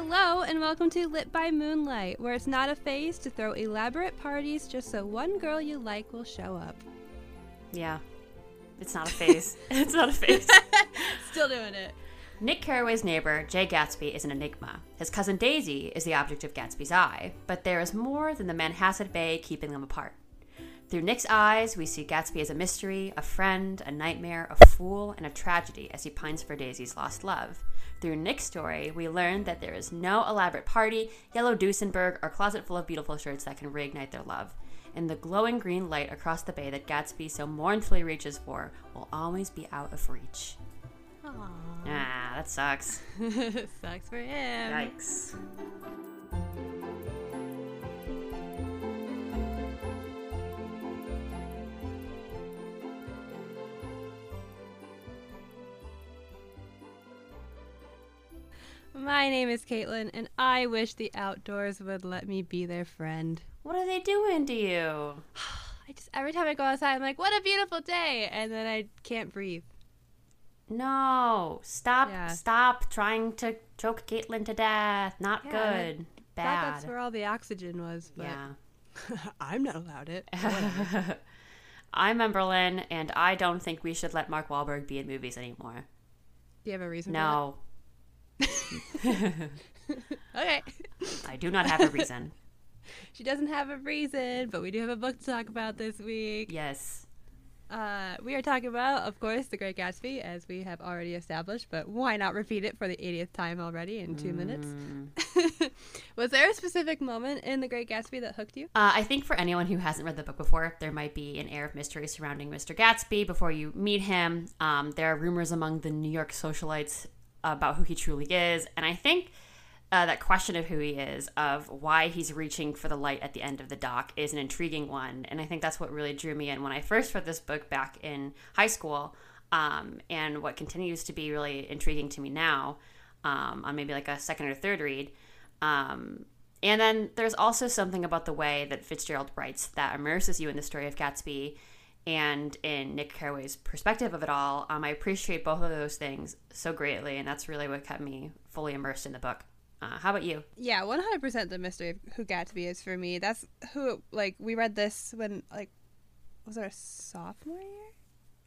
Hello, and welcome to Lit by Moonlight, where it's not a phase to throw elaborate parties just so one girl you like will show up. Yeah. It's not a phase. it's not a phase. Still doing it. Nick Carraway's neighbor, Jay Gatsby, is an enigma. His cousin Daisy is the object of Gatsby's eye, but there is more than the Manhasset Bay keeping them apart. Through Nick's eyes, we see Gatsby as a mystery, a friend, a nightmare, a fool, and a tragedy as he pines for Daisy's lost love. Through Nick's story, we learn that there is no elaborate party, yellow Duesenberg, or closet full of beautiful shirts that can reignite their love. And the glowing green light across the bay that Gatsby so mournfully reaches for will always be out of reach. Aww. Ah, that sucks. Sucks for him. Yikes. My name is Kaitlin, and I wish the outdoors would let me be their friend. What are they doing to you? I just every time I go outside, I'm like, "What a beautiful day," and then I can't breathe. No, stop, Yeah. stop trying to choke Kaitlin to death. Not Yeah, good. Thought Bad. that's where all the oxygen was, but yeah. I'm not allowed it. I'm Emberlyn, and I don't think we should let Mark Wahlberg be in movies anymore. Do you have a reason? No, For that? Okay. I do not have a reason. She doesn't have a reason, but we do have a book to talk about this week. yes. Uh, we are talking about, of course, The Great Gatsby, as we have already established, but why not repeat it for the 80th time already in two minutes? Mm. Was there a specific moment in The Great Gatsby that hooked you? Uh, I think for anyone who hasn't read the book before, there might be an air of mystery surrounding Mr. Gatsby before you meet him. Um, there are rumors among the New York socialites about who he truly is, and I think uh, that question of who he is, of why he's reaching for the light at the end of the dock, is an intriguing one. And I think that's what really drew me in when I first read this book back in high school, um, and what continues to be really intriguing to me now um, on maybe like a second or third read. Um, and then there's also something about the way that Fitzgerald writes that immerses you in the story of Gatsby and in Nick Carraway's perspective of it all. Um, I appreciate both of those things so greatly, and that's really what kept me fully immersed in the book. Uh, how about you? Yeah, 100% the mystery of who Gatsby is for me. That's who, like, we read this when, like, was it our sophomore year?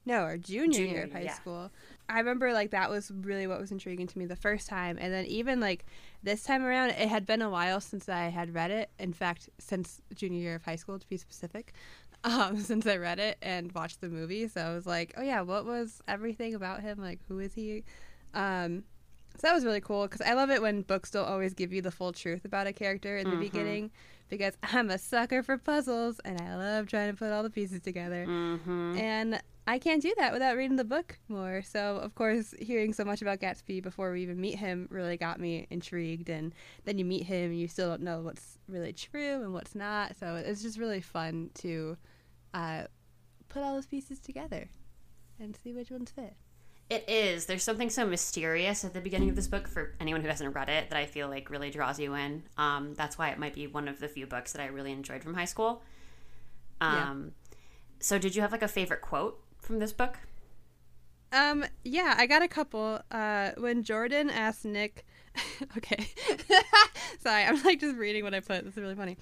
No, our junior, Junior year of high yeah. school. I remember, like, that was really what was intriguing to me the first time. And then even, like, this time around, it had been a while since I had read it. In fact, since junior year of high school, to be specific, um, since I read it and watched the movie. So I was like, oh, yeah, what was everything about him? Like, who is he? Um, so that was really cool because I love it when books don't always give you the full truth about a character in the Mhm. beginning because I'm a sucker for puzzles and I love trying to put all the pieces together. Mm-hmm. And I can't do that without reading the book more. So, of course, hearing so much about Gatsby before we even meet him really got me intrigued. And then you meet him and you still don't know what's really true and what's not. So, it's just really fun to uh, put all those pieces together and see which ones fit. It is. There's something so mysterious at the beginning of this book for anyone who hasn't read it that I feel like really draws you in. Um, that's why it might be one of the few books that I really enjoyed from high school. Yeah. Um, So, did you have like a favorite quote from this book? Um, yeah, I got a couple. Uh, when Jordan asked Nick, okay, sorry, I'm like just reading what I put. This is really funny.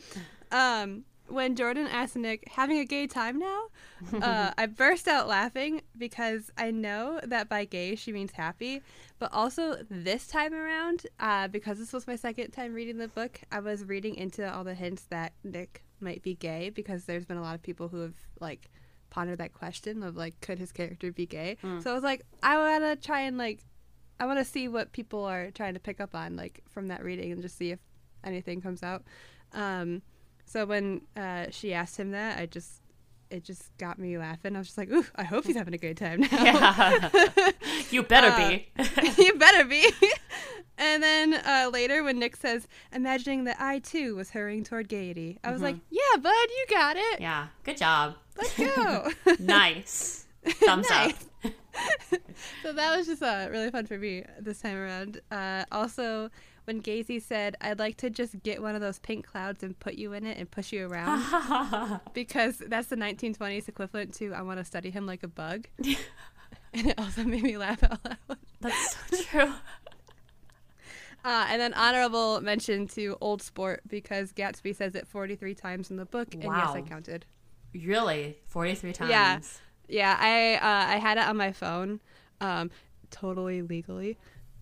Um, when Jordan asked Nick, having a gay time now, uh, I burst out laughing because I know that by gay she means happy, but also this time around, uh, because this was my second time reading the book, I was reading into all the hints that Nick might be gay because there's been a lot of people who have like pondered that question of like, could his character be gay? Mm. So I was like, I want to try and like, I want to see what people are trying to pick up on like from that reading and just see if anything comes out. Um, so when uh, she asked him that, I just it just got me laughing. I was just like, "Ooh, I hope he's having a great time now." Yeah. you better Uh, be. you better be. and then uh, later, when Nick says, "Imagining that I too was hurrying toward gaiety," I was Mhm. like, "Yeah, bud, you got it. yeah. Good job. Let's go." nice. Thumbs Nice. up. so that was just uh, really fun for me this time around. Uh, also, when Gatsby said, "I'd like to just get one of those pink clouds and put you in it and push you around," because that's the 1920s equivalent to "I want to study him like a bug," and it also made me laugh out loud. That's so true. Uh, and then honorable mention to Old Sport because Gatsby says it 43 times in the book, and yes, I counted. Really? 43 times? Yeah. Yeah, I uh, I had it on my phone, um, totally legally,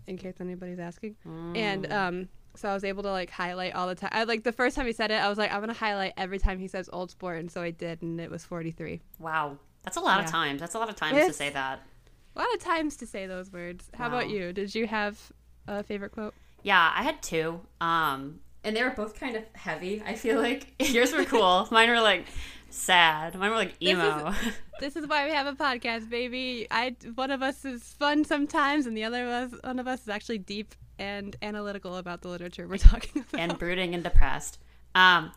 in case anybody's asking. And um, so I was able to like highlight all the time. I like the first time he said it, I was like, I'm gonna highlight every time he says Old Sport, and so I did, and it was 43. Wow. That's a lot of times. That's a lot of times to say that. A lot of times to say those words. How about you? Did you have a favorite quote? Yeah, I had two. Um, and they were both kind of heavy, I feel like. Yours were cool. Mine were like sad. Mine were like emo. This is why we have a podcast, baby. I one of us is fun sometimes, and the other of us, one of us is actually deep and analytical about the literature we're talking about. and brooding and depressed. Um,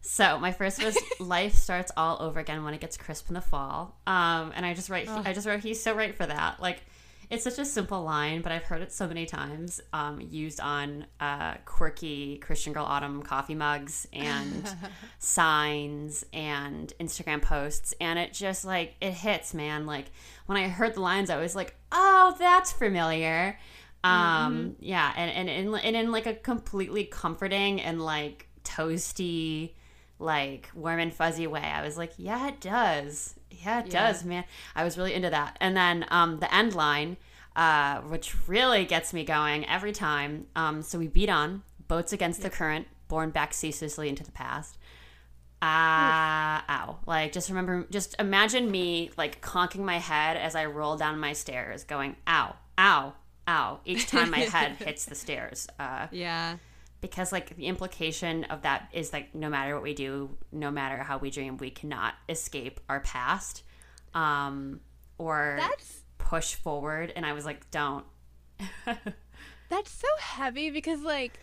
so my first was life starts all over again when it gets crisp in the fall. Um, and I just write, I just wrote, he's so right for that. Like, it's such a simple line, but I've heard it so many times um, used on uh, quirky Christian Girl Autumn coffee mugs and signs and Instagram posts. And it just like, it hits, man. Like, when I heard the lines, I was like, oh, that's familiar. Um, yeah. And, and, and, and in like a completely comforting and like toasty, like warm and fuzzy way. I was like, yeah, it does. Yeah, it Yeah. does, man. I was really into that. And then um, the end line, uh, which really gets me going every time. Um, so we beat on boats against the current, borne back ceaselessly into the past. Ah, ow. Like, just remember, just imagine me like conking my head as I roll down my stairs, going, ow, ow, ow, each time my head hits the stairs. Uh, yeah. Because like the implication of that is like no matter what we do no matter how we dream we cannot escape our past um or That's push forward and i was like don't That's so heavy because like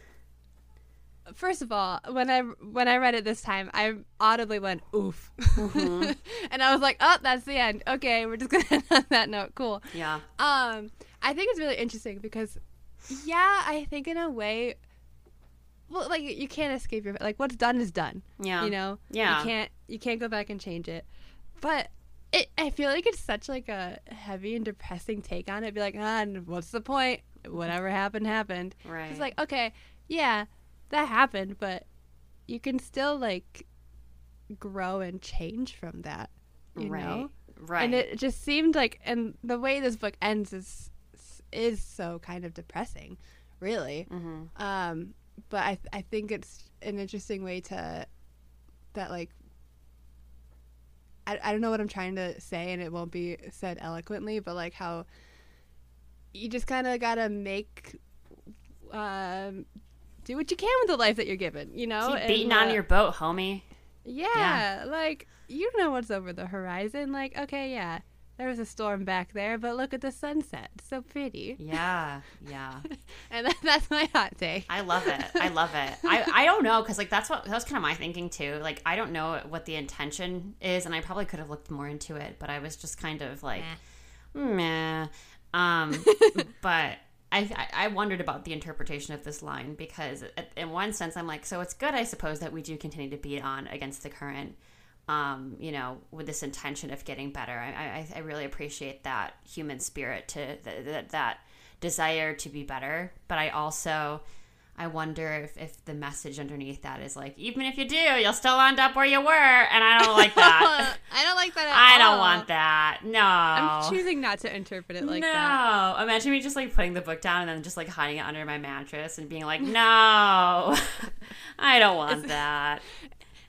first of all, when I when I read it this time, I audibly went oof. and I was like, "Oh, that's the end. Okay, we're just to end on that note. Cool." yeah Um, I think it's really interesting because yeah, I think in a way well, like you can't escape your like what's done is done. yeah You know? Yeah. You can't you can't go back and change it. But it I feel like it's such like a heavy and depressing take on it. Be like, ah, what's the point? Whatever happened, happened. right It's like, okay, yeah, that happened, but you can still like grow and change from that. You right know? right And it just seemed like and the way this book ends is is so kind of depressing, really. mm-hmm. Um, but I I think it's an interesting way to that like I, I don't know what I'm trying to say and it won't be said eloquently, but like how you just kind of gotta make um do what you can with the life that you're given, you know? keep And, beating uh, on your boat homie yeah, like you know what's over the horizon. Like, okay, yeah, there was a storm back there, but look at the sunset, so pretty. yeah yeah And that, that's my hot take. I love it. I love it. I, I don't know because like that's what that was kind of my thinking too. Like I don't know what the intention is, and I probably could have looked more into it, but I was just kind of like, meh. Um, but I, I I wondered about the interpretation of this line because in one sense I'm like, so it's good, I suppose, that we do continue to beat on against the current. Um, you know, with this intention of getting better, I, I, I really appreciate that human spirit to that, that that desire to be better. But I also, I wonder if, if the message underneath that is like, even if you do, you'll still end up where you were, and I don't like that. I don't like that. At I don't want that. No. I'm choosing not to interpret it like no. that. Imagine me just like putting the book down and then just like hiding it under my mattress and being like, no, I don't want that.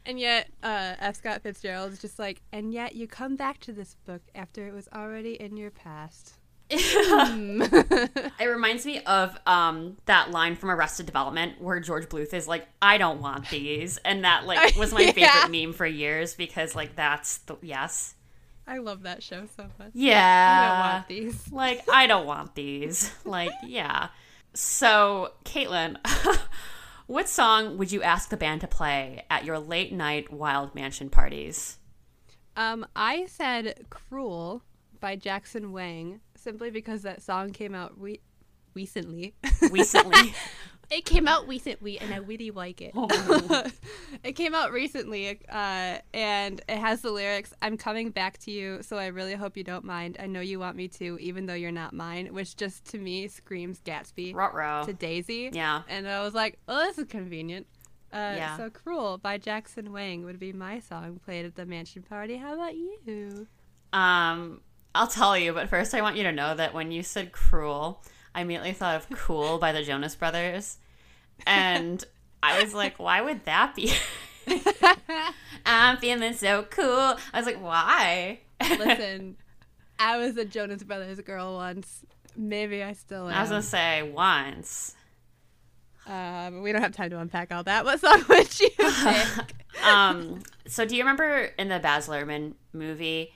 And yet, uh, F. Scott Fitzgerald is just like, and yet you come back to this book after it was already in your past. Hmm. It reminds me of um, that line from Arrested Development where George Bluth is like, "I don't want these," and that like was my Yeah. favorite meme for years because like that's the yes, I love that show so much. yeah. I don't want these. Like I don't want these. Like yeah. So Kaitlin, what song would you ask the band to play at your late night wild mansion parties? Um, I said "Cruel" by Jackson Wang simply because that song came out re- recently. Recently, It came out recently, and I really like it. Oh. it came out recently, uh, and it has the lyrics "I'm coming back to you, so I really hope you don't mind. I know you want me to, even though you're not mine," which just to me screams Gatsby Ruh-roh. to Daisy. Yeah. And I was like, "Oh, this is convenient." Uh, Yeah. So "Cruel" by Jackson Wang would be my song played at the mansion party. How about you? Um, I'll tell you, but first I want you to know that when you said cruel, I immediately thought of Cool by the Jonas Brothers. And I was like, why would that be? I'm feeling so cool. I was like, why? Listen, I was a Jonas Brothers girl once. Maybe I still am. I was gonna say once. Um, we don't have time to unpack all that. What song would you pick? Um, so do you remember in the Baz Luhrmann movie?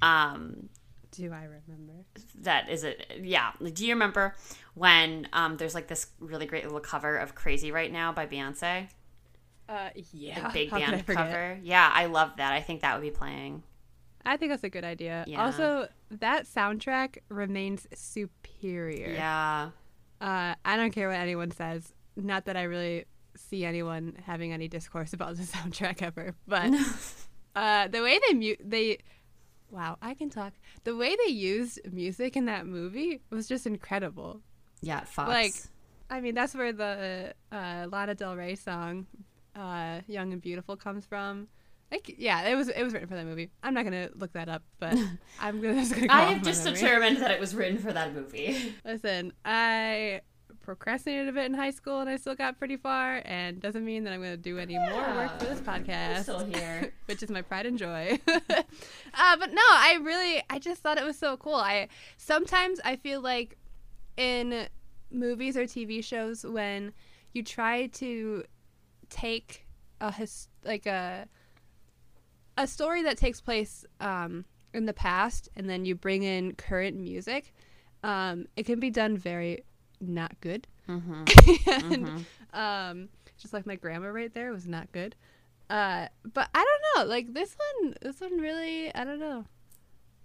Um, Do I remember? that is it. Yeah. Do you remember when um, there's like this really great little cover of "Crazy Right Now" by Beyonce? Uh, yeah. The big How band cover. Yeah, I love that. I think that would be playing. I think that's a good idea. Yeah. Also, that soundtrack remains superior. Yeah. Uh, I don't care what anyone says. Not that I really see anyone having any discourse about the soundtrack ever, but uh, the way they mute they, wow, I can talk. The way they used music in that movie was just incredible. Yeah, Fox. Like, I mean, that's where the uh, Lana Del Rey song, uh, "Young and Beautiful" comes from. Like, yeah, it was it was written for that movie. I'm not gonna look that up, but I'm gonna, just gonna. Go I off have just memory. determined that it was written for that movie. Listen, I procrastinated a bit in high school, and I still got pretty far. And doesn't mean that I'm gonna do any more work for this podcast. still here. which is my pride and joy. uh, but no, I really, I just thought it was so cool. I sometimes I feel like in movies or TV shows when you try to take a his like a a story that takes place um, in the past and then you bring in current music, um, it can be done very not good. Mm-hmm. and um, just like my grandma right there was not good. Uh, but I don't know, like this one, this one really, I don't know,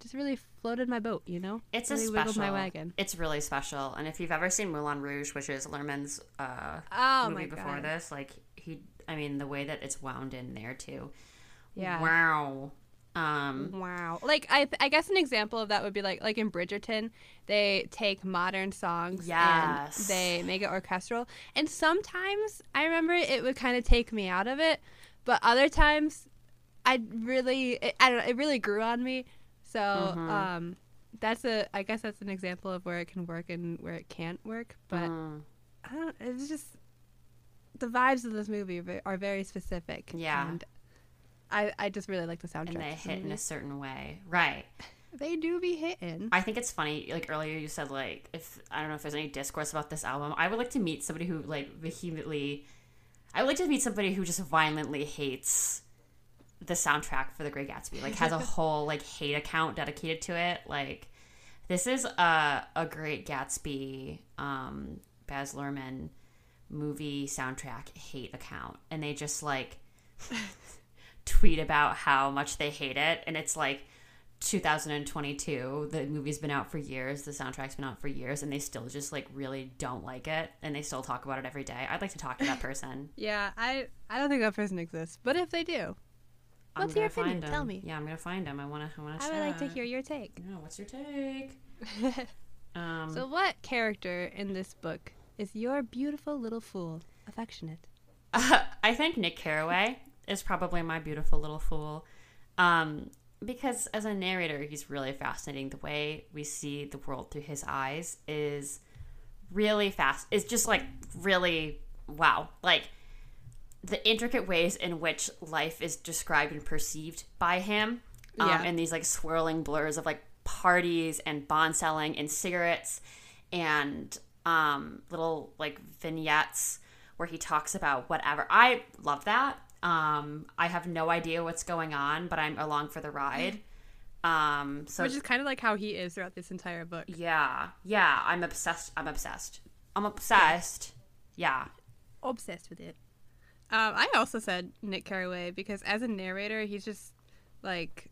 just really floated my boat, you know. It's really a special. my wagon. It's really special. And if you've ever seen Moulin Rouge, which is Luhrmann's uh, Oh movie before god, this, like he, I mean, the way that it's wound in there too. Yeah. Wow. Um. wow! Like I, I guess an example of that would be like, like in Bridgerton, they take modern songs Yes. and they make it orchestral. And sometimes I remember it would kind of take me out of it, but other times, I really, it, I don't know, it really grew on me. So, Mhm. um, that's a, I guess that's an example of where it can work and where it can't work. But mm, I don't, it's just the vibes of this movie are are very specific. Yeah. and I, I just really like the soundtrack. and they hit in a certain way, right? They do be hitting. I think it's funny. Like earlier, you said like if I don't know if there's any discourse about this album. I would like to meet somebody who like vehemently. I would like to meet somebody who just violently hates the soundtrack for The Great Gatsby. Like has a whole like hate account dedicated to it. Like this is a a Great Gatsby, um, Baz Luhrmann movie soundtrack hate account, and they just like tweet about how much they hate it, and it's like 2022 the movie's been out for years. The soundtrack's been out for years and they still just like really don't like it and they still talk about it every day. I'd like to talk to that person. Yeah, I I don't think that person exists, but if they do, i'm What's your gonna find opinion? Tell me. yeah i'm gonna find him i want to i want to I would like to hear your take. no what's your take? Um so, what character in this book is your beautiful little fool affectionate? i think nick carraway is probably my beautiful little fool. Um because as a narrator he's really fascinating. The way we see the world through his eyes is really fast it's just like really wow. Like the intricate ways in which life is described and perceived by him um, Yeah. and these like swirling blurs of like parties and bond selling and cigarettes and um, little like vignettes where he talks about whatever. I love that um, i have no idea what's going on but i'm along for the ride um, so Which is kind of like how he is throughout this entire book. yeah yeah i'm obsessed i'm obsessed i'm obsessed yeah Obsessed with it. Um, I also said Nick Carraway because as a narrator, he's just like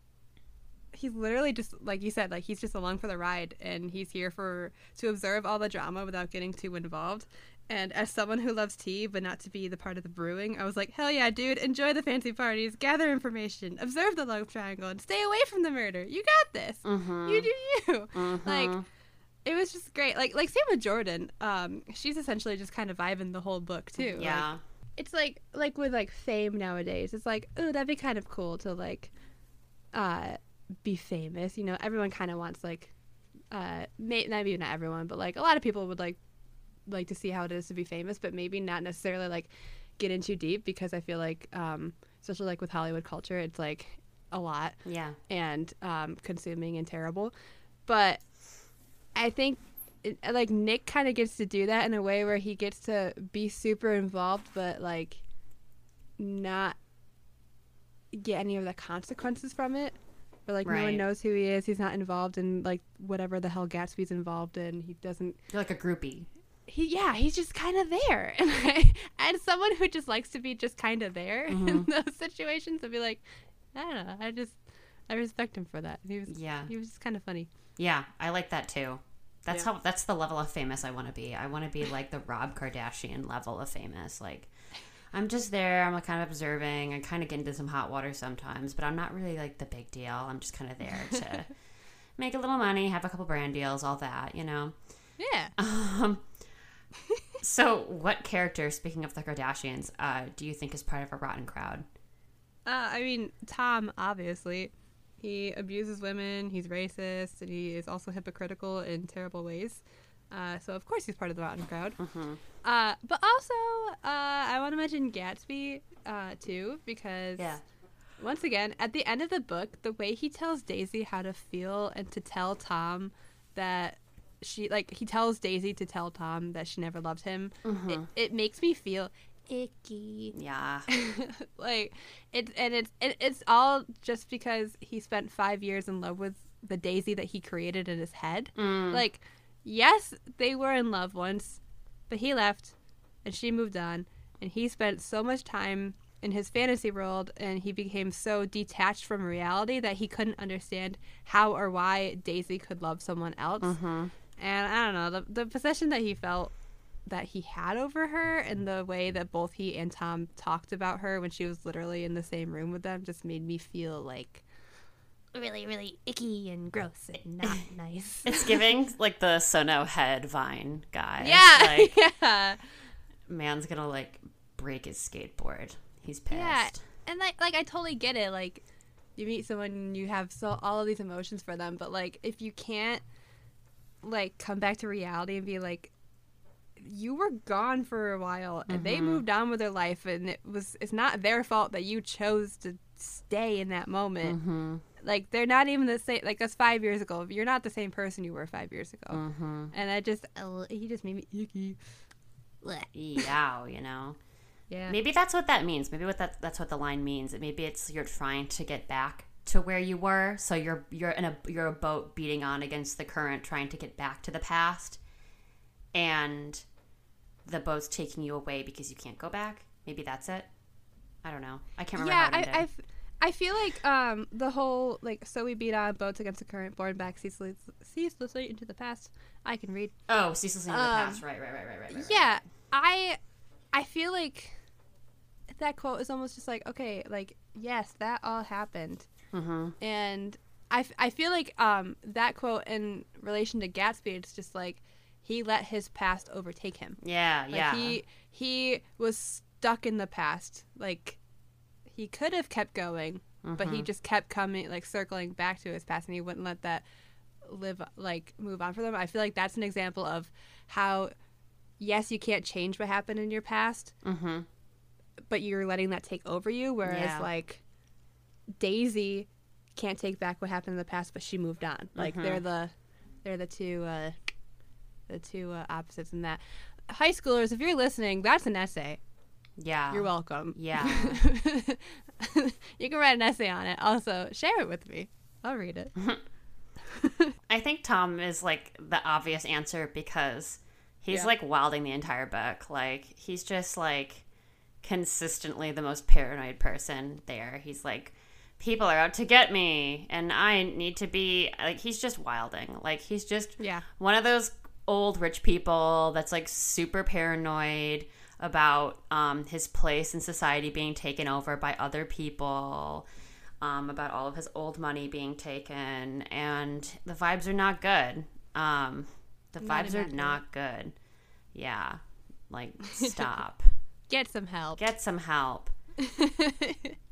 he's literally just like you said, like he's just along for the ride, and he's here for to observe all the drama without getting too involved. And as someone who loves tea, but not to be the part of the brewing, I was like, hell yeah, dude, enjoy the fancy parties, gather information, observe the love triangle, and stay away from the murder. You got this. Mm-hmm. You do you. Like, it was just great. Like, like same with Jordan. Um, she's essentially just kind of vibing the whole book too. Like, Yeah. it's like like with like fame nowadays. It's like, oh, that'd be kind of cool to like, uh, be famous. You know, everyone kind of wants like, uh, may, maybe not everyone, but like a lot of people would like like to see how it is to be famous, but maybe not necessarily like get in too deep because I feel like, um, especially like with Hollywood culture, it's like a lot yeah. and um, consuming and terrible. But I think it, like Nick kind of gets to do that in a way where he gets to be super involved, but like not get any of the consequences from it. Or like no one knows who he is. He's not involved in like whatever the hell Gatsby's involved in. He doesn't. You're like a groupie. He yeah. He's just kind of there, and I, and someone who just likes to be just kind of there in those situations, I'd be like, I don't know. I just I respect him for that. He was Yeah. he was just kind of funny. Yeah, I like that too. That's Yeah. how that's the level of famous I want to be. I want to be like the Rob Kardashian level of famous. Like I'm just there, I'm like kind of observing. I kind of get into some hot water sometimes, but I'm not really like the big deal. I'm just kind of there to make a little money, have a couple brand deals, all that, you know. Yeah. Um so what character, speaking of the Kardashians, uh, do you think is part of a rotten crowd? Uh, I mean, Tom, obviously, he abuses women, he's racist, and he is also hypocritical in terrible ways. Uh, so, of course, he's part of the rotten crowd. Mm-hmm. Uh, but also, uh, I want to mention Gatsby, uh, too, because, Yeah. once again, at the end of the book, the way he tells Daisy how to feel and to tell Tom that she, like, he tells Daisy to tell Tom that she never loved him, it, it makes me feel icky. Yeah. like it and it's it, it's all just because he spent five years in love with the daisy that he created in his head Mm. like yes they were in love once but he left and she moved on and he spent so much time in his fantasy world and he became so detached from reality that he couldn't understand how or why daisy could love someone else Mm-hmm. And i don't know the, the possession that he felt that he had over her and the way that both he and Tom talked about her when she was literally in the same room with them just made me feel like really, really icky and gross and not nice. It's giving like the Sono head vine guy. yeah, Like yeah, man's gonna like break his skateboard. He's pissed. yeah. And like, like I totally get it. Like, you meet someone, and you have so all of these emotions for them, but like, if you can't like come back to reality and be like, you were gone for a while and they moved on with their life and it was it's not their fault that you chose to stay in that moment Mm-hmm. like they're not even the same like that's five years ago you're not the same person you were five years ago Mm-hmm. and i just he just made me icky. Yow, you know. yeah Maybe that's what that means. Maybe what that that's what the line means. Maybe it's you're trying to get back to where you were. So you're you're in a you're a boat beating on against the current, trying to get back to the past, and the boat's taking you away because you can't go back. Maybe that's it. I don't know. I can't remember. yeah I. I, feel like um the whole like so we beat on boats against the current born back ceaselessly, ceaselessly into the past i can read oh, ceaselessly in the um, past. Right, right, right, right, right, right. yeah i i feel like that quote is almost just like okay like yes that all happened Mm-hmm. and I, f- I feel like um that quote in relation to gatsby it's just like he let his past overtake him Yeah, like yeah. he he was stuck in the past like he could have kept going but Mm-hmm. he just kept coming like circling back to his past and he wouldn't let that live like move on for them i feel like that's an example of how yes you can't change what happened in your past mm-hmm. but you're letting that take over you whereas Yeah. like daisy can't take back what happened in the past but she moved on like Mm-hmm. they're the they're the two uh the two uh, opposites in that high schoolers if you're listening that's an essay Yeah. you're welcome Yeah. you can write an essay on it also share it with me i'll read it I think Tom is like the obvious answer because he's Yeah. like wilding the entire book. Like he's just like consistently the most paranoid person there. He's like people are out to get me and I need to be like he's just wilding. Like he's just yeah one of those old rich people that's like super paranoid about um, his place in society being taken over by other people, um, about all of his old money being taken, and the vibes are not good. Um, the Not vibes are not good. Yeah, like stop. Get some help. Get some help.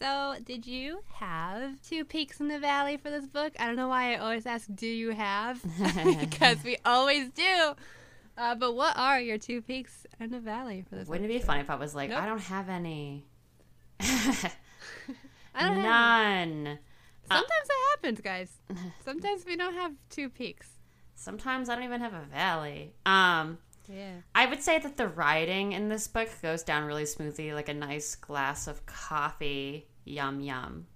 so, did you have two peaks in the valley for this book? I don't know why I always ask, do you have? because we always do. Uh, but what are your two peaks in the valley for this Wouldn't it be funny if I was like, Nope. I don't have any. I don't have. None. Sometimes that happens, guys. Sometimes we don't have two peaks. Sometimes I don't even have a valley. Um, Yeah. I would say that the writing in this book goes down really smoothly, like a nice glass of coffee. Yum yum.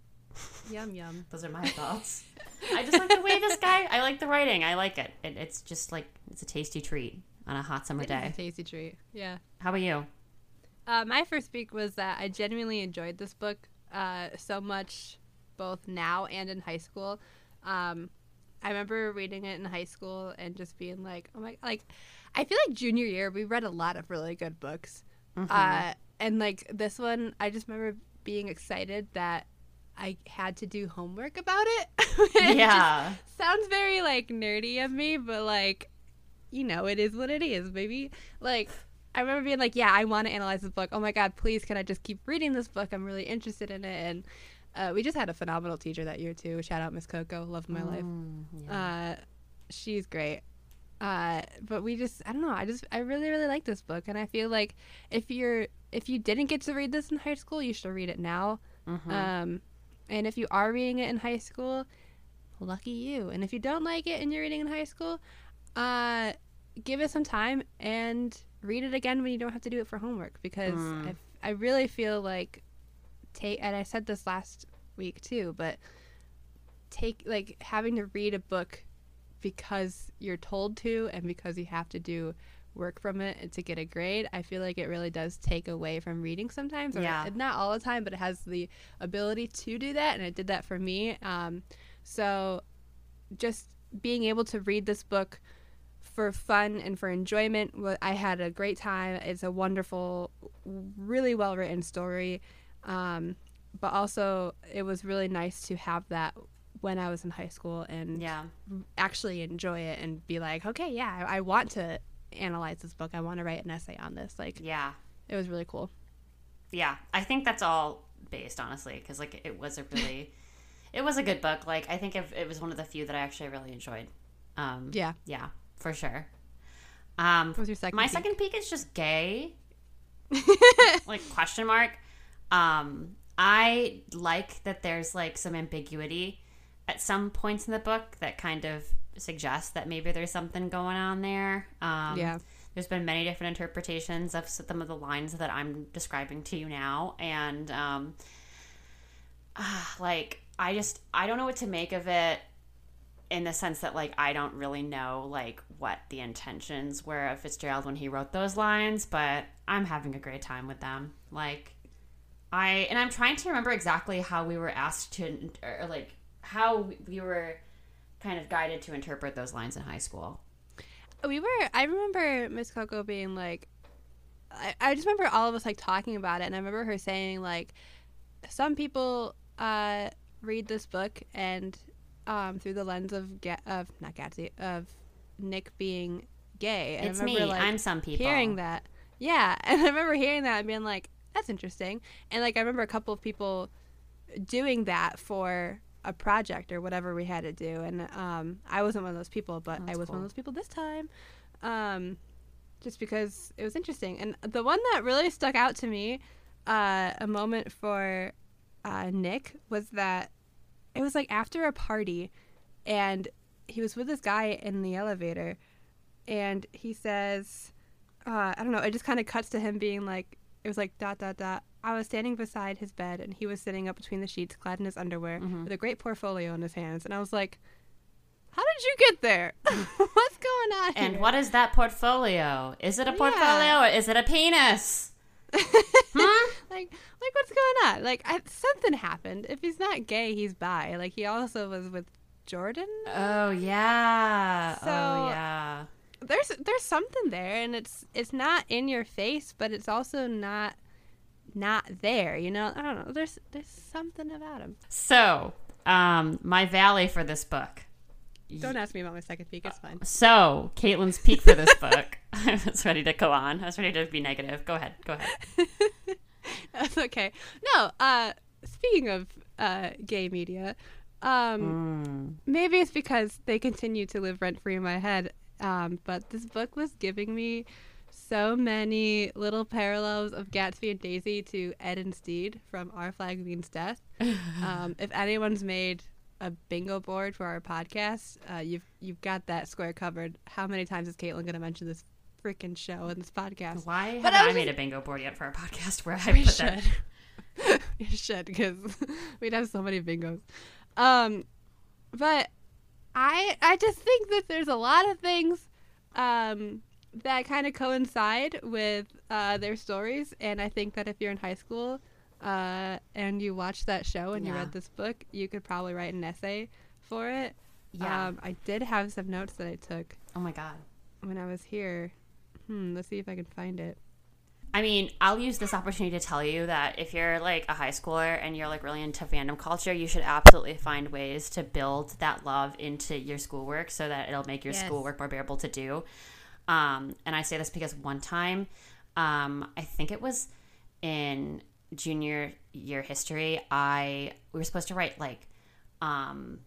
Yum yum. Those are my thoughts. I just like the way this guy. I like the writing. I like it. it it's just like it's a tasty treat on a hot summer It day. tasty treat. Yeah. How about you? Uh, my first peak was that I genuinely enjoyed this book uh, so much, both now and in high school. Um, I remember reading it in high school and just being like, "Oh my!" Like, I feel like junior year we read a lot of really good books, uh, and like this one, I just remember being excited that I had to do homework about it. It yeah. sounds very like nerdy of me, but like, you know, it is what it is, baby. Like, I remember being like, yeah, I want to analyze this book. Oh my god, please, can I just keep reading this book? I'm really interested in it. And uh, we just had a phenomenal teacher that year too. Shout out Miss Coco, love of my life. Mm, yeah. Uh, she's great. Uh, but we just, I don't know. I just, I really, really like this book, and I feel like if you're, if you didn't get to read this in high school, you should read it now. Mhm. Um, and if you are reading it in high school, lucky you. And if you don't like it and you're reading in high school, uh, give it some time and read it again when you don't have to do it for homework because Mm. I, I really feel like take and I said this last week too, but take like having to read a book because you're told to and because you have to do work from it and to get a grade, I feel like it really does take away from reading sometimes. Or Yeah. Not all the time, but it has the ability to do that, and it did that for me. Um, so just being able to read this book for fun and for enjoyment, I had a great time. It's a wonderful, really well written story. Um, but also, it was really nice to have that when I was in high school and yeah. actually enjoy it and be like, okay, yeah, I, I want to analyze this book. I want to write an essay on this. Like, Yeah. it was really cool. yeah i think that's all based honestly because like it was a really it was a good book like i think if it was one of the few that i actually really enjoyed um Yeah. yeah for sure um What was your second? my peak? second peak is just gay like question mark um i like that there's like some ambiguity at some points in the book that kind of suggests that maybe there's something going on there um yeah. there's been many different interpretations of some of the lines that I'm describing to you now, and um, ah, like I just I don't know what to make of it in the sense that like I don't really know like what the intentions were of Fitzgerald when he wrote those lines, but I'm having a great time with them. Like I and I'm trying to remember exactly how we were asked to or like how we were kind of guided to interpret those lines in high school. we were i remember miss coco being like I, I just remember all of us like talking about it and i remember her saying like some people uh read this book and um through the lens of Ga- of not gatsby of nick being gay and it's I remember, me. like, I'm some people. hearing that yeah and i remember hearing that and being like that's interesting. And like i remember a couple of people doing that for a project or whatever we had to do. And um, i wasn't one of those people but i That's was one of those people this time um, just because it was interesting. And the one that really stuck out to me uh, a moment for uh, nick was that it was like after a party and he was with this guy in the elevator and he says uh, I don't know. It just kind of cuts to him being like, it was like dot dot dot. I was standing beside his bed, and he was sitting up between the sheets, clad in his underwear, Mhm. with a great portfolio in his hands. And I was like, "How did you get there? What's going on?" And here?" what is that portfolio? Is it a Yeah. portfolio or is it a penis? Hmm? like, like what's going on? Like, I, something happened. If he's not gay, he's bi. Like, he also was with Jordan. Oh yeah. So- oh yeah. There's there's something there, and it's it's not in your face, but it's also not not there. You know, I don't know. There's there's something about him. So, um, my valley for this book. Don't ask me about my second peak. It's fine. So, Kaitlin's peak for this book. I was ready to go on. I was ready to be negative. Go ahead. Go ahead. That's okay. No. Uh, speaking of uh, gay media, um, Mm. maybe it's because they continue to live rent free in my head. Um, but this book was giving me so many little parallels of Gatsby and Daisy to Ed and Stede from Our Flag Means Death. um, if anyone's made a bingo board for our podcast, uh, you've you've got that square covered. How many times is Kaitlin going to mention this freaking show in this podcast? Why But haven't I I, made just- a bingo board yet for our podcast where I We put that? should. you should because we'd have so many bingos. Um, but I I just think that there's a lot of things um, that kind of coincide with uh, their stories, and I think that if you're in high school uh, and you watched that show and you read this book, you could probably write an essay for it. Yeah. Um, I did have some notes that I took oh my god. when I was here. Hmm, let's see if I can find it. I mean, I'll use this opportunity to tell you that if you're like a high schooler and you're like really into fandom culture, you should absolutely find ways to build that love into your schoolwork so that it'll make your Yes. schoolwork more bearable to do. Um, and I say this because one time, um, I think it was in junior year history, I we were supposed to write like um,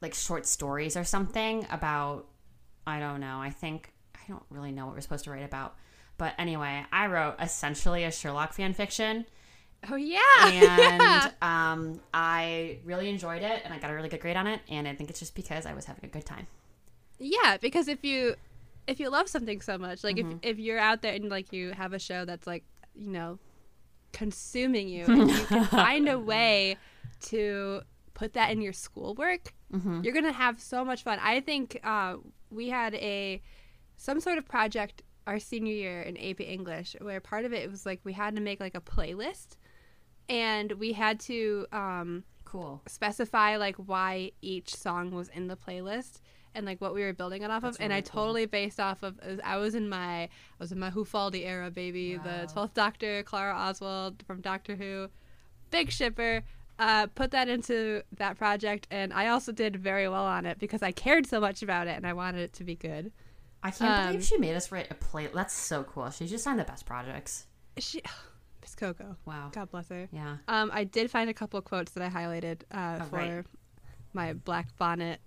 like short stories or something about I don't know. I think I don't really know what we're supposed to write about. But anyway, I wrote essentially a Sherlock fan fiction, Oh yeah, and um, I really enjoyed it, and I got a really good grade on it. And I think it's just because I was having a good time. Yeah, because if you if you love something so much, like Mm-hmm. if if you're out there and like you have a show that's like you know consuming you, and you can find a way to put that in your schoolwork, Mm-hmm. you're gonna have so much fun. I think uh, we had a some sort of project our senior year in AP English where part of it was like we had to make like a playlist, and we had to. Um, Cool. specify like why each song was in the playlist and like what we were building it off That's of and i really cool. totally based off of i was in my i was in my Whouffaldi era baby Wow. the 12th doctor clara oswald from doctor who big shipper uh, put that into that project and i also did very well on it because i cared so much about it and i wanted it to be good I can't Um, believe she made us write a play. That's so cool. She just signed the best projects. she miss coco Wow. god bless her Yeah. Um, I did find a couple of quotes that I highlighted uh, Oh, for right. my black bonnet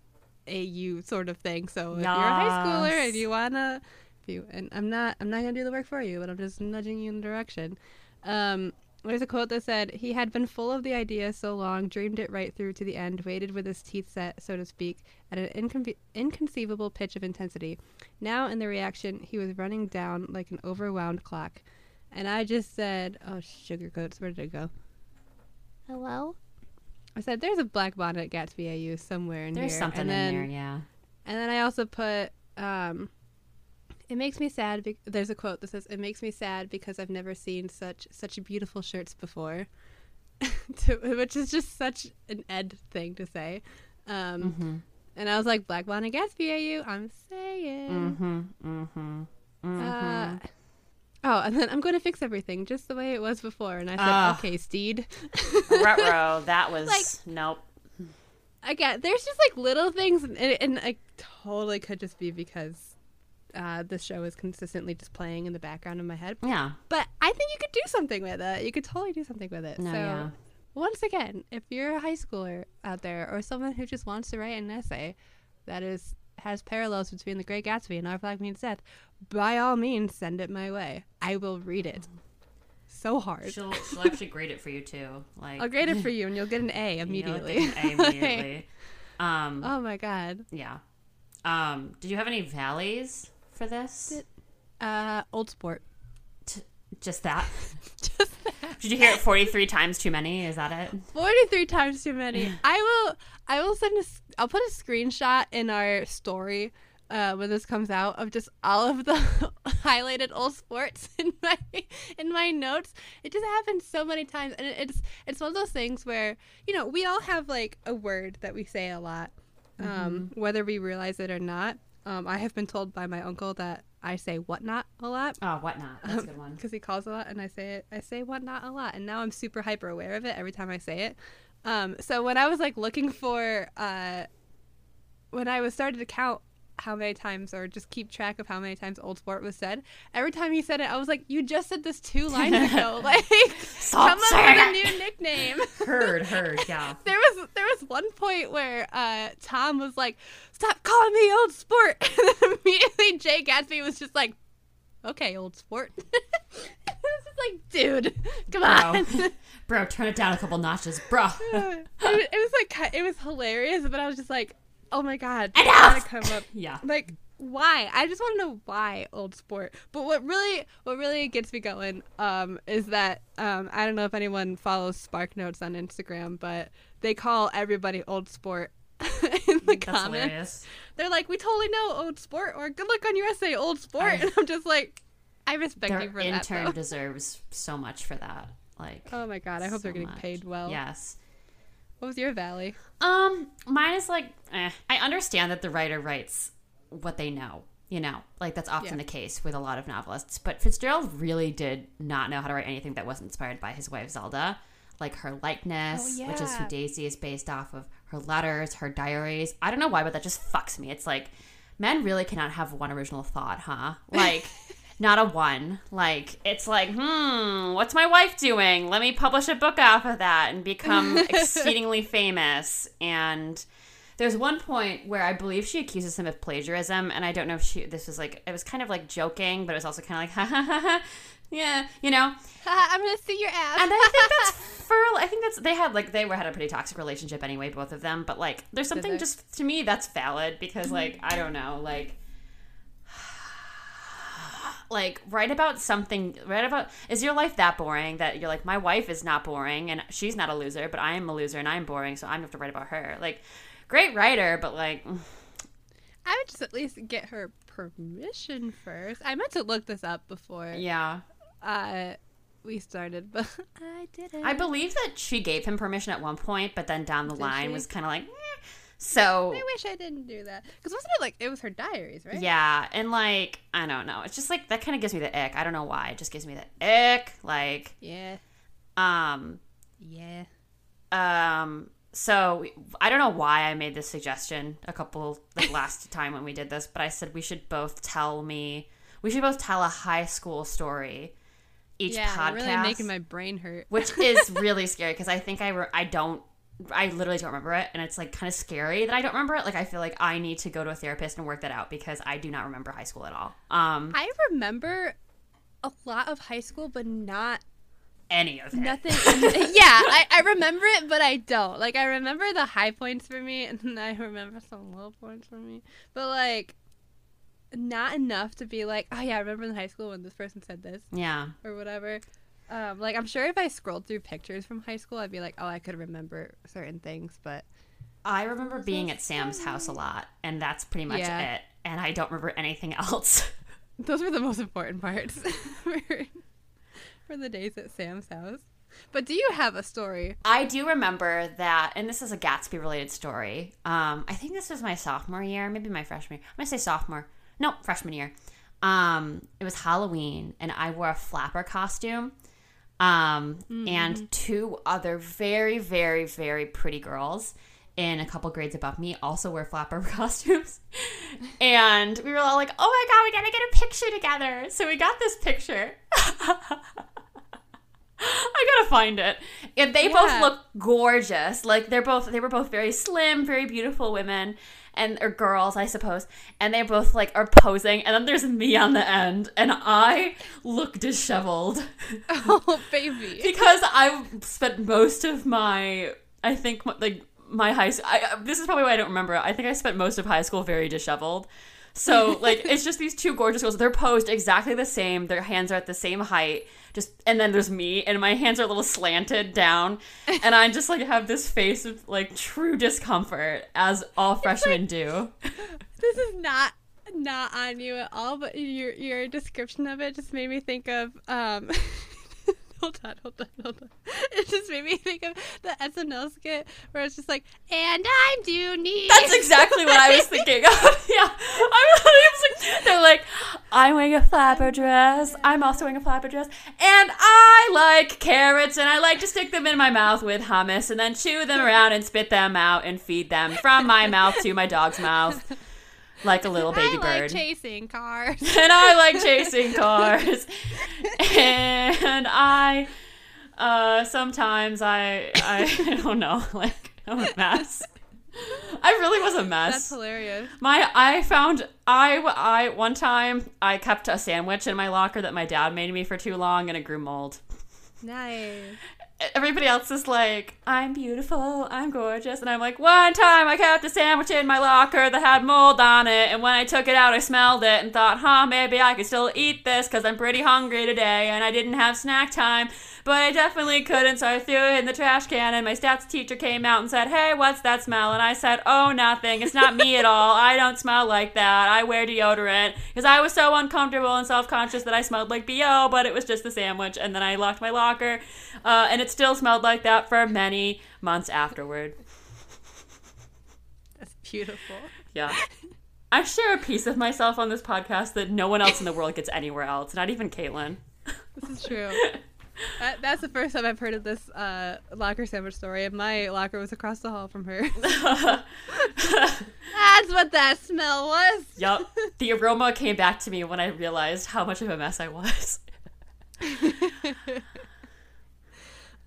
AU sort of thing. So if you're a high schooler and you wanna, if you and I'm not, I'm not gonna do the work for you, but I'm just nudging you in the direction. Um, there's a quote that said, "He had been full of the idea so long, dreamed it right through to the end, waited with his teeth set, so to speak, at an incon- inconceivable pitch of intensity. Now, in the reaction, he was running down like an overwound clock." And I just said, "Oh, sugarcoats, where did it go?" Hello. I said, "There's a black bonnet at Gatsby AU somewhere in There's here." something and then, in there. Yeah. And then I also put, um, "It makes me sad." Be- There's a quote that says, "It makes me sad because I've never seen such such beautiful shirts before," to, which is just such an Ed thing to say. Um, Mm-hmm. And I was like, "Black bonnet Gatsby AU." I'm saying. Mm-hmm. Mm-hmm. Mm-hmm. Uh, oh, and then I'm going to fix everything just the way it was before. And I said, Ah. "Okay, Stede." Ruh-roh, that was Like- nope. again, there's just like little things, and, and I totally could just be because uh, the show is consistently just playing in the background in my head. Yeah. But I think you could do something with it. You could totally do something with it. No, so, yeah. once again, if you're a high schooler out there or someone who just wants to write an essay that is has parallels between The Great Gatsby and Our Flag Means Death, by all means, send it my way. I will read it. So hard. She'll she'll actually grade it for you too. Like I'll grade it for you, and you'll get an A immediately. get an A immediately. um. oh my god. Yeah. Um. Did you have any valleys for this? Uh, old sport. T- just that. Just that. Did you hear it forty three times too many? Is that it? 43 times too many. I will I will send a I'll put a screenshot in our story uh, when this comes out of just all of the highlighted old sports in my in my notes. It just happens so many times and it's it's one of those things where, you know, we all have like a word that we say a lot um, whether we realize it or not. Um, I have been told by my uncle that I say whatnot a lot Oh, whatnot. That's a good one. because he calls a lot, and I say it. I say whatnot a lot, and now I'm super hyper aware of it every time I say it. Um, so when I was like looking for, uh, when I was started to count how many times or just keep track of how many times old sport was said, every time he said it, I was like, "You just said this two lines ago. like, Stop come up with a new nickname." Heard, heard, yeah. there was there was one point where uh, Tom was like, "Stop calling me old sport," and then immediately Jay Gatsby was just like, "Okay, old sport." I was just like, "Dude, come on." Bro. Bro, turn it down a couple notches. Bro. it was like it was hilarious, but I was just like, "Oh my god, Enough! come up." Yeah. Like why? I just want to know why old sport. But what really what really gets me going um is that um I don't know if anyone follows Spark Notes on Instagram, but they call everybody old sport in the That's comments. hilarious. They're like, "We totally know old sport," or "Good luck on your essay, old sport." I- and I'm just like, I respect Their you for intern that. Though. deserves so much for that. Like, Oh my god, I hope they're getting much. paid well. Yes. What was your valley? Um, mine is like, eh. I understand that the writer writes what they know. You know, like that's often Yeah. the case with a lot of novelists. But Fitzgerald really did not know how to write anything that wasn't inspired by his wife Zelda, like her likeness, Oh, which is who. Daisy is based off of, her letters, her diaries. I don't know why, but that just fucks me. It's like men really cannot have one original thought, huh? Like. Not a one. Like, it's like, hmm, what's my wife doing? Let me publish a book off of that and become exceedingly famous. And there's one point where I believe she accuses him of plagiarism, and I don't know if she, this was like, it was kind of like joking, but it was also kind of like, ha ha ha ha. Yeah, you know? I'm gonna see your ass. And I think that's for, I think that's, they had like, they were had a pretty toxic relationship anyway, both of them, but like, there's something just, to me, that's valid because, like, I don't know, like, like write about something write about is your life that boring that you're like my wife is not boring and she's not a loser but i am a loser and i'm boring so i'm gonna have to write about her like great writer but like I would just at least get her permission first. I meant to look this up before yeah uh, we started, but I didn't. i believe that she gave him permission at one point but then down the Did line she? was kind of like eh. So I wish I didn't do that. Because wasn't it like it was her diaries, right? yeah and like i don't know it's just like that kind of gives me the ick i don't know why it just gives me the ick like Yeah. um Yeah. Um, so I don't know why I made this suggestion a couple like last time when we did this, but I said we should both tell me we should both tell a high school story each yeah. podcast, Really making my brain hurt. which is really scary because I think I re- I don't I literally don't remember it, and it's like kind of scary that I don't remember it. Like I feel like I need to go to a therapist and work that out because I do not remember high school at all. Um, I remember a lot of high school, but not any of it. nothing. yeah, I, I remember it, but I don't. Like I remember the high points for me, and I remember some low points for me. But like, not enough to be like, oh yeah, I remember in high school when this person said this Yeah. or whatever. Um, like I'm sure if I scrolled through pictures from high school, I'd be like, oh, I could remember certain things, but I remember being at Sam's house a lot, and that's pretty much Yeah. it. And I don't remember anything else. those were the most important parts for, the days at Sam's house. But do you have a story? I do remember that, and this is a Gatsby related story. Um, I think this was my sophomore year, maybe my freshman year. I'm gonna say sophomore. No, freshman year. Um, it was Halloween, and I wore a flapper costume. Um, and two other very, very, very pretty girls in a couple grades above me also wear flapper costumes. and we were all like, oh my god, we gotta get a picture together. So we got this picture. I gotta find it. And they both look gorgeous. Like they're both they were both very slim, very beautiful women and or girls, I suppose. And they both like are posing and then there's me on the end and I look disheveled Oh, baby. because I spent most of my I think like my high school I, this is probably why I don't remember. I think I spent most of high school very disheveled. So like it's just these two gorgeous girls. They're posed exactly the same. Their hands are at the same height. Just and then there's me and my hands are a little slanted down and I just like have this face of like true discomfort as all freshmen do. this is not not on you at all, but your your description of it just made me think of um hold on, hold on, hold on. It just made me think of the SNL skit where it's just like, and I'm Dooneese. That's exactly what I was thinking of. yeah. I was like, they're like, I'm wearing a flapper dress. I'm also wearing a flapper dress. And I like carrots and I like to stick them in my mouth with hummus and then chew them around and spit them out and feed them from my mouth to my dog's mouth like a little baby I bird. like chasing cars. and I like chasing cars. and I uh sometimes I I, I don't know, like I'm a mess. I really was a mess. That's hilarious. My I found I I one time I kept a sandwich in my locker that my dad made me for too long and it grew mold. Nice. Everybody else is like, I'm beautiful, I'm gorgeous, and I'm like, one time I kept a sandwich in my locker that had mold on it, and when I took it out, I smelled it and thought, huh, maybe I could still eat this because I'm pretty hungry today, and I didn't have snack time, but I definitely couldn't, so I threw it in the trash can, and my stats teacher came out and said, hey, what's that smell? And I said, oh, nothing, it's not me at all, I don't smell like that, I wear deodorant, because I was so uncomfortable and self-conscious that I smelled like BO, but it was just the sandwich, and then I locked my locker, uh, and it still smelled like that for many months afterward. That's beautiful. Yeah. I share a piece of myself on this podcast that no one else in the world gets anywhere else, not even Kaitlin. This is true. That, that's the first time I've heard of this uh, locker sandwich story, and my locker was across the hall from her. That's what that smell was. Yep. The aroma came back to me when I realized how much of a mess I was.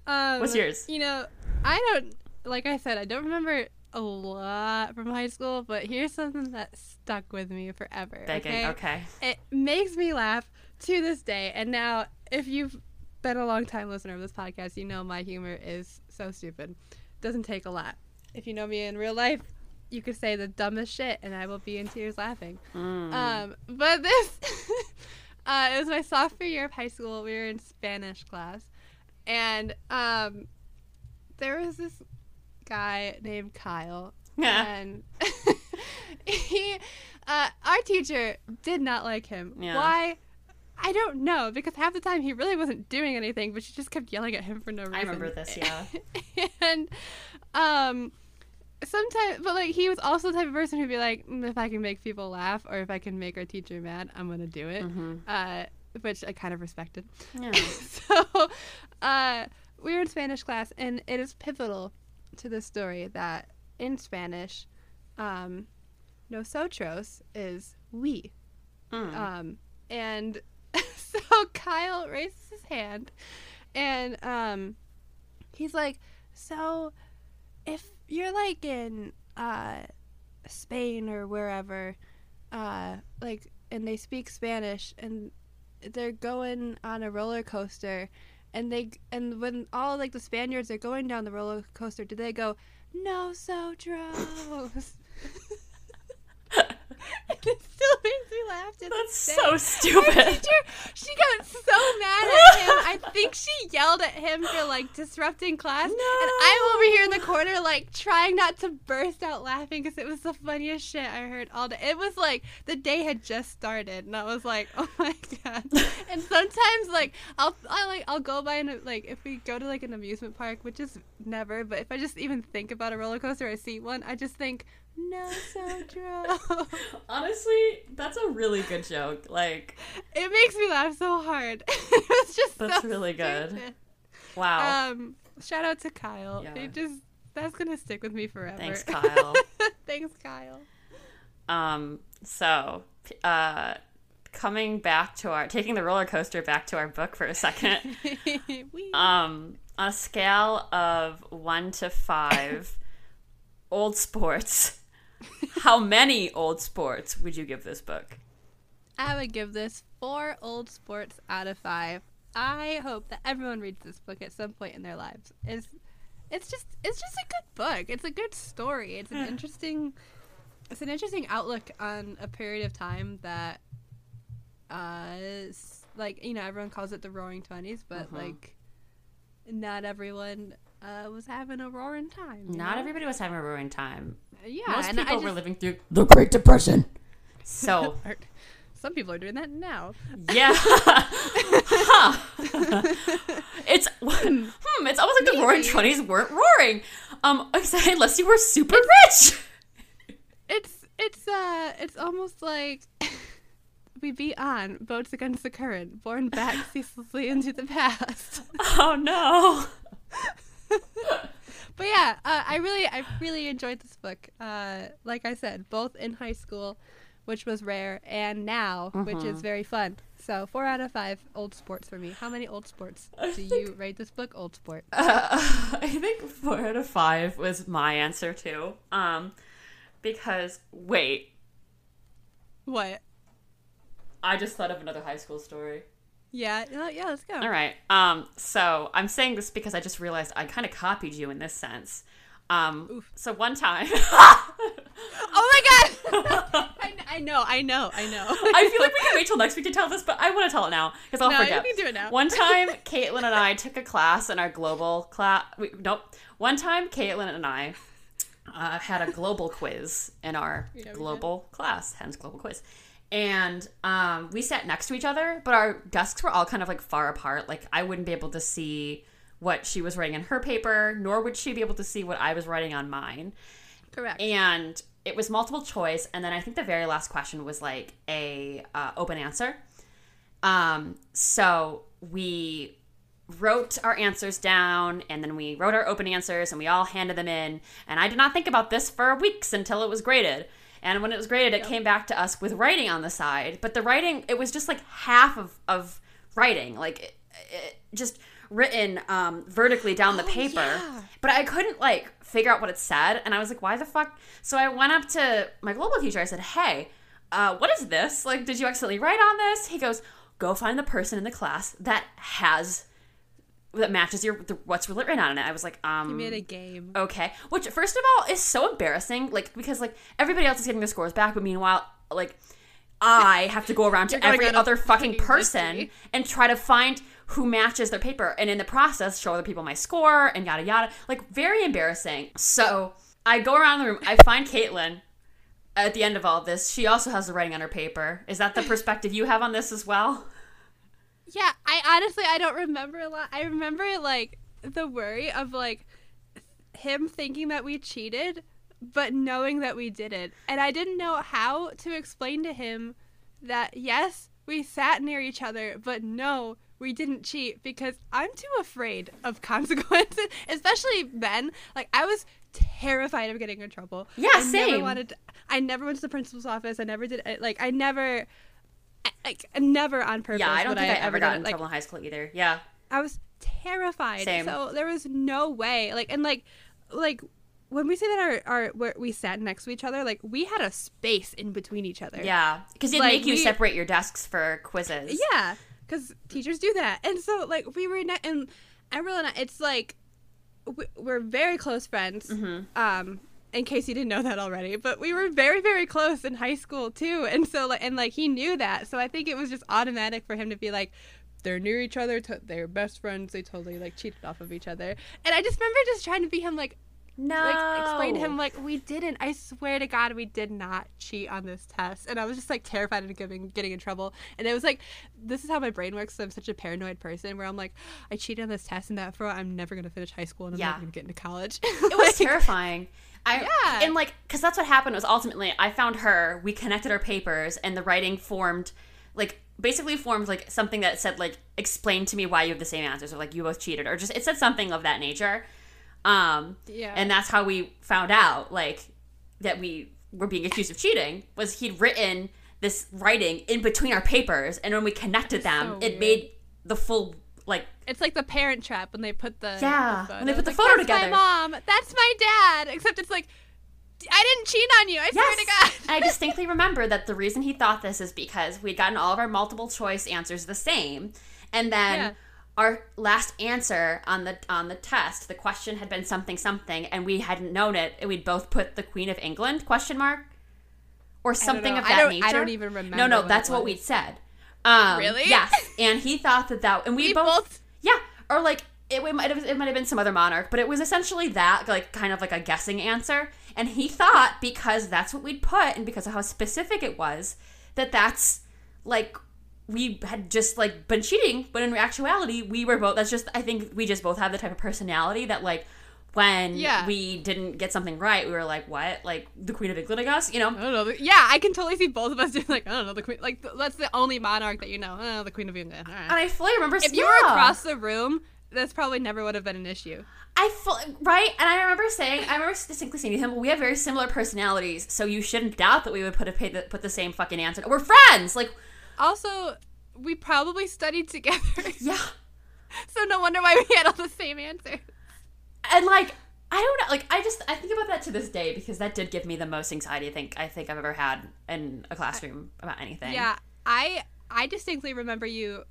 Um, What's yours? You know, I don't, like I said, I don't remember a lot from high school, but here's something that stuck with me forever. Begging. okay? Okay. It makes me laugh to this day. And now, if you've been a long time listener of this podcast, you know my humor is so stupid. Doesn't take a lot. If you know me in real life, you could say the dumbest shit, and I will be in tears laughing. Mm. Um, but this, uh, it was my sophomore year of high school. We were in Spanish class, and um, there was this guy named Kyle, Yeah. and he, uh, our teacher did not like him. Yeah. Why? I don't know because half the time he really wasn't doing anything, but she just kept yelling at him for no reason. I remember this, yeah. and um, sometimes, but like he was also the type of person who'd be like, "Mm, if I can make people laugh or if I can make our teacher mad, I'm gonna do it. Mhm. Uh, which I kind of respected. Yeah. so, uh, we were in Spanish class, and it is pivotal to the story that in Spanish, um, nosotros is we. Mm. Um, and so Kyle raises his hand and um, he's like, So if you're like in uh, Spain or wherever, uh, like, and they speak Spanish and they're going on a roller coaster and they and when all like the Spaniards are going down the roller coaster, do they go no so dros? it still makes me laugh. That's so stupid. Our teacher, she got so mad at him. I think she yelled at him for like disrupting class, and I'm over here in the corner like trying not to burst out laughing because it was the funniest shit I heard all day. It was like the day had just started, and I was like, oh my god. And sometimes like I'll I like I'll go by and like if we go to like an amusement park, which is never, but if I just even think about a roller coaster, I see one, I just think. No, so dro. Honestly, that's a really good joke. Like, It makes me laugh so hard. it was just That's so really good. wow. Um, shout out to Kyle. Yeah. It just that's gonna stick with me forever. Thanks, Kyle. Thanks, Kyle. Um, so, uh, coming back to our, taking the roller coaster back to our book for a second. Um, on a scale of one to five, old sports, how many old sports would you give this book? I would give this four old sports out of five. I hope that everyone reads this book at some point in their lives. It's it's just it's just a good book. It's a good story. It's an interesting it's an interesting outlook on a period of time that uh like you know everyone calls it the roaring 20s but Mhm. like not everyone uh, was having a roaring time Not know? everybody was having a roaring time. Yeah Most and people I were just, living through the Great Depression. So, some people are doing that now. Yeah. it's hmm, it's almost like the roaring twenties weren't roaring. Um, unless you were super rich. It's it's uh it's almost like we beat on boats against the current, borne back ceaselessly into the past. Oh no. But yeah, uh, I really I really enjoyed this book. Uh, like I said, both in high school, which was rare, and now, which is very fun. So four out of five old sports for me. How many old sports do you rate this book? Old sport. Uh, I think four out of five was my answer too. Um, because wait, What? I just thought of another high school story. Yeah, yeah. Let's go. All right. Um, so I'm saying this because I just realized I kind of copied you in this sense. Um, so one time, Oh my god! I, I know, I know, I know. I feel like we can wait till next week to tell this, but I want to tell it now because I'll No, you forget. can do it now. One time, Kaitlin and I took a class in our global class. Nope. One time, Kaitlin and I uh, had a global quiz in our Yeah, we did. global class, hence global quiz. And um, we sat next to each other, but our desks were all kind of like far apart. Like I wouldn't be able to see what she was writing in her paper, nor would she be able to see what I was writing on mine Correct. and it was multiple choice and then i think the very last question was like a uh, open answer um, so we wrote our answers down and then we wrote our open answers and we all handed them in and i did not think about this for weeks until it was graded and when it was graded it came back to us with writing on the side but the writing it was just like half of, of writing like it, it just written um, vertically down the paper yeah. but I couldn't like figure out what it said, and I was like, "Why the fuck?" So I went up to my global teacher. I said, "Hey, uh, what is this? Like, did you accidentally write on this?" He goes, "Go find the person in the class that has that matches your the, what's written on it." I was like, "Um, You made a game. okay." Which, first of all, is so embarrassing. Like because like everybody else is getting their scores back, but meanwhile, like. I have to go around to every other fucking person and try to find who matches their paper and in the process show other people my score and yada yada like very embarrassing so i go around the room i find kaitlin at the end of all this she also has the writing on her paper is that the perspective you have on this as well Yeah, I honestly I don't remember a lot. I remember like the worry of like him thinking that we cheated, but knowing that we didn't. And I didn't know how to explain to him that yes, we sat near each other, but no, we didn't cheat because I'm too afraid of consequences, especially then. Like I was terrified of getting in trouble. Yeah, I Never same. wanted to, I never went to the principal's office. I never did like I never like never on purpose. yeah i don't think i, ever did got in like, trouble in high school either yeah I was terrified. Same. So there was no way. Like and like like when we say that our our where we sat next to each other, like we had a space in between each other. yeah because it'd Like, make you we- separate your desks for quizzes Yeah, because teachers do that, and so like we were, ne- and Emerald and I, it's like we- we're very close friends. Mm-hmm. Um, in case you didn't know that already, but we were very, very close in high school too, and so like, and like he knew that, so I think it was just automatic for him to be like. They're near each other. To- they're best friends. They totally like cheated off of each other. And I just remember just trying to be him like, no like explain to him like we didn't. I swear to God, we did not cheat on this test. And I was just like terrified of getting getting in trouble. And it was like this is how my brain works. I'm such a paranoid person where I'm like, I cheated on this test, and therefore I'm never gonna finish high school and I'm Yeah. never gonna get into college. it was terrifying. I Yeah. and like because that's what happened was ultimately I found her. We connected our papers, and the writing formed like basically formed like something that said like explain to me why you have the same answers or like you both cheated or just it said something of that nature. Um, Yeah. and that's how we found out like that we were being accused of cheating was he'd written this writing in between our papers, and when we connected them, so it made the full like it's like the Parent Trap when they put the Yeah, the when they put the like, photo that's together." My mom, that's my dad. Except it's like I didn't cheat on you. I swear to Yes. God. I distinctly remember that the reason he thought this is because we'd gotten all of our multiple choice answers the same. And then Yeah. our last answer on the on the test, the question had been something something and we hadn't known it and we'd both put the Queen of England question mark or something of that don't- nature. I don't even remember No, no, that's what we'd said. Um, Really? Yes. And he thought that that and we, We both, both- Yeah, or like it, it might have it might have been some other monarch, but it was essentially that like kind of like a guessing answer. And he thought because that's what we'd put and because of how specific it was that that's like we had just like been cheating, but in actuality, we were both. That's just I think we just both have the type of personality that like when Yeah. we didn't get something right, we were like, "What? Like the Queen of England, I guess?" You know? I don't know. Yeah, I can totally see both of us doing like I don't know the queen. Like th- that's the only monarch that you know. Oh, the Queen of England. Right. And I fully remember If you were across the room, this probably never would have been an issue. I feel right, and I remember saying, I remember distinctly saying to him, "We have very similar personalities, so you shouldn't doubt that we would put a put the, put the same fucking answer. We're friends, like, Also, we probably studied together, yeah, so no wonder why we had all the same answers. And like, I don't know, like, I just I think about that to this day because that did give me the most anxiety I think I think I've ever had in a classroom about anything. Yeah, I I distinctly remember you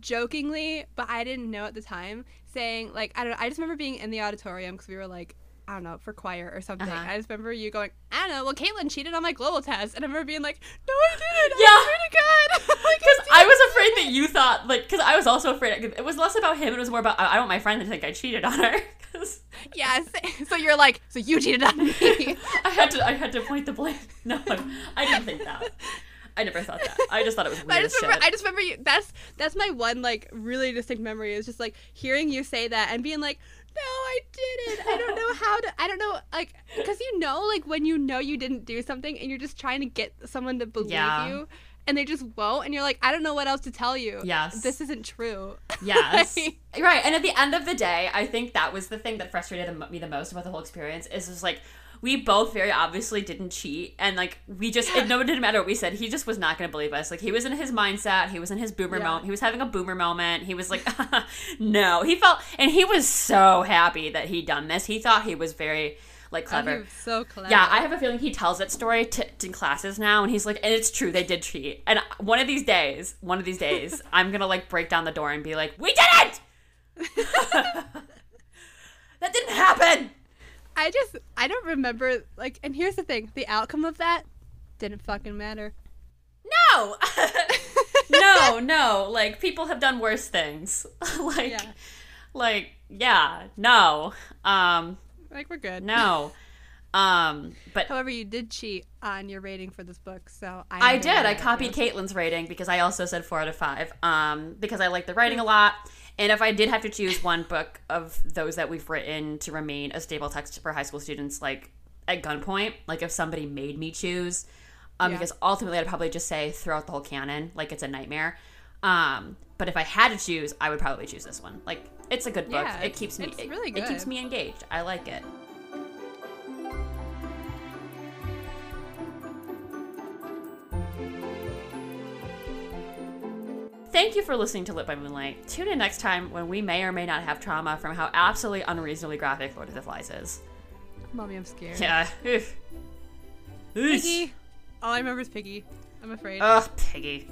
jokingly, but I didn't know at the time saying like I don't know. I just remember being in the auditorium because we were like. I don't know, for choir or something. Uh-huh. I just remember you going, I don't know, well, Kaitlin cheated on my global test. And I remember being like, no, I didn't. Yeah. I swear to God. like, Because I was afraid that you thought like because I was also afraid it was less about him it was more about I I don't want my friend to think I cheated on her Yes. So you're like, so you cheated on me. I had to I had to point the blame no I didn't think that I never thought that I just thought it was weird I just remember, I just remember you. That's that's my one like really distinct memory is just like hearing you say that and being like, I didn't. I don't know how to. I don't know like because you know like when you know you didn't do something and you're just trying to get someone to believe Yeah. you and they just won't and you're like I don't know what else to tell you. Yes. This isn't true. Yes. Like- right. And at the end of the day, I think that was the thing that frustrated me the most about the whole experience is just like we both very obviously didn't cheat and like we just it no it didn't matter what we said he just was not going to believe us like he was in his mindset he was in his boomer Yeah. moment he was having a boomer moment he was like no he felt and he was so happy that he'd done this he thought he was very like Oh, clever he was so clever. yeah, I have a feeling he tells that story to, to classes now, and he's like, and it's true, they did cheat. And one of these days, one of these days, I'm gonna like break down the door and be like, we didn't. that didn't happen. I just I don't remember like and here's the thing the outcome of that didn't fucking matter. No, no, no. Like people have done worse things. like, Yeah. like yeah, no, um, Like we're good. no, um, but However, you did cheat on your rating for this book, so I'm I did. I copied. Kaitlin's rating because I also said four out of five. Um, because I like the writing a lot, and if I did have to choose one book of those that we've written to remain a stable text for high school students, like at gunpoint, like if somebody made me choose, um, Yeah. because ultimately I'd probably just say throughout the whole canon, like it's a nightmare. Um, but if I had to choose, I would probably choose this one. Like it's a good book. Yeah, it keeps me. it's it- really It keeps me engaged. I like it. Thank you for listening to Lit by Moonlight. Tune in next time when we may or may not have trauma from how absolutely unreasonably graphic Lord of the Flies is. Mommy, I'm scared. Yeah. Oof. Piggy. All I remember is Piggy. I'm afraid. Ugh, Piggy.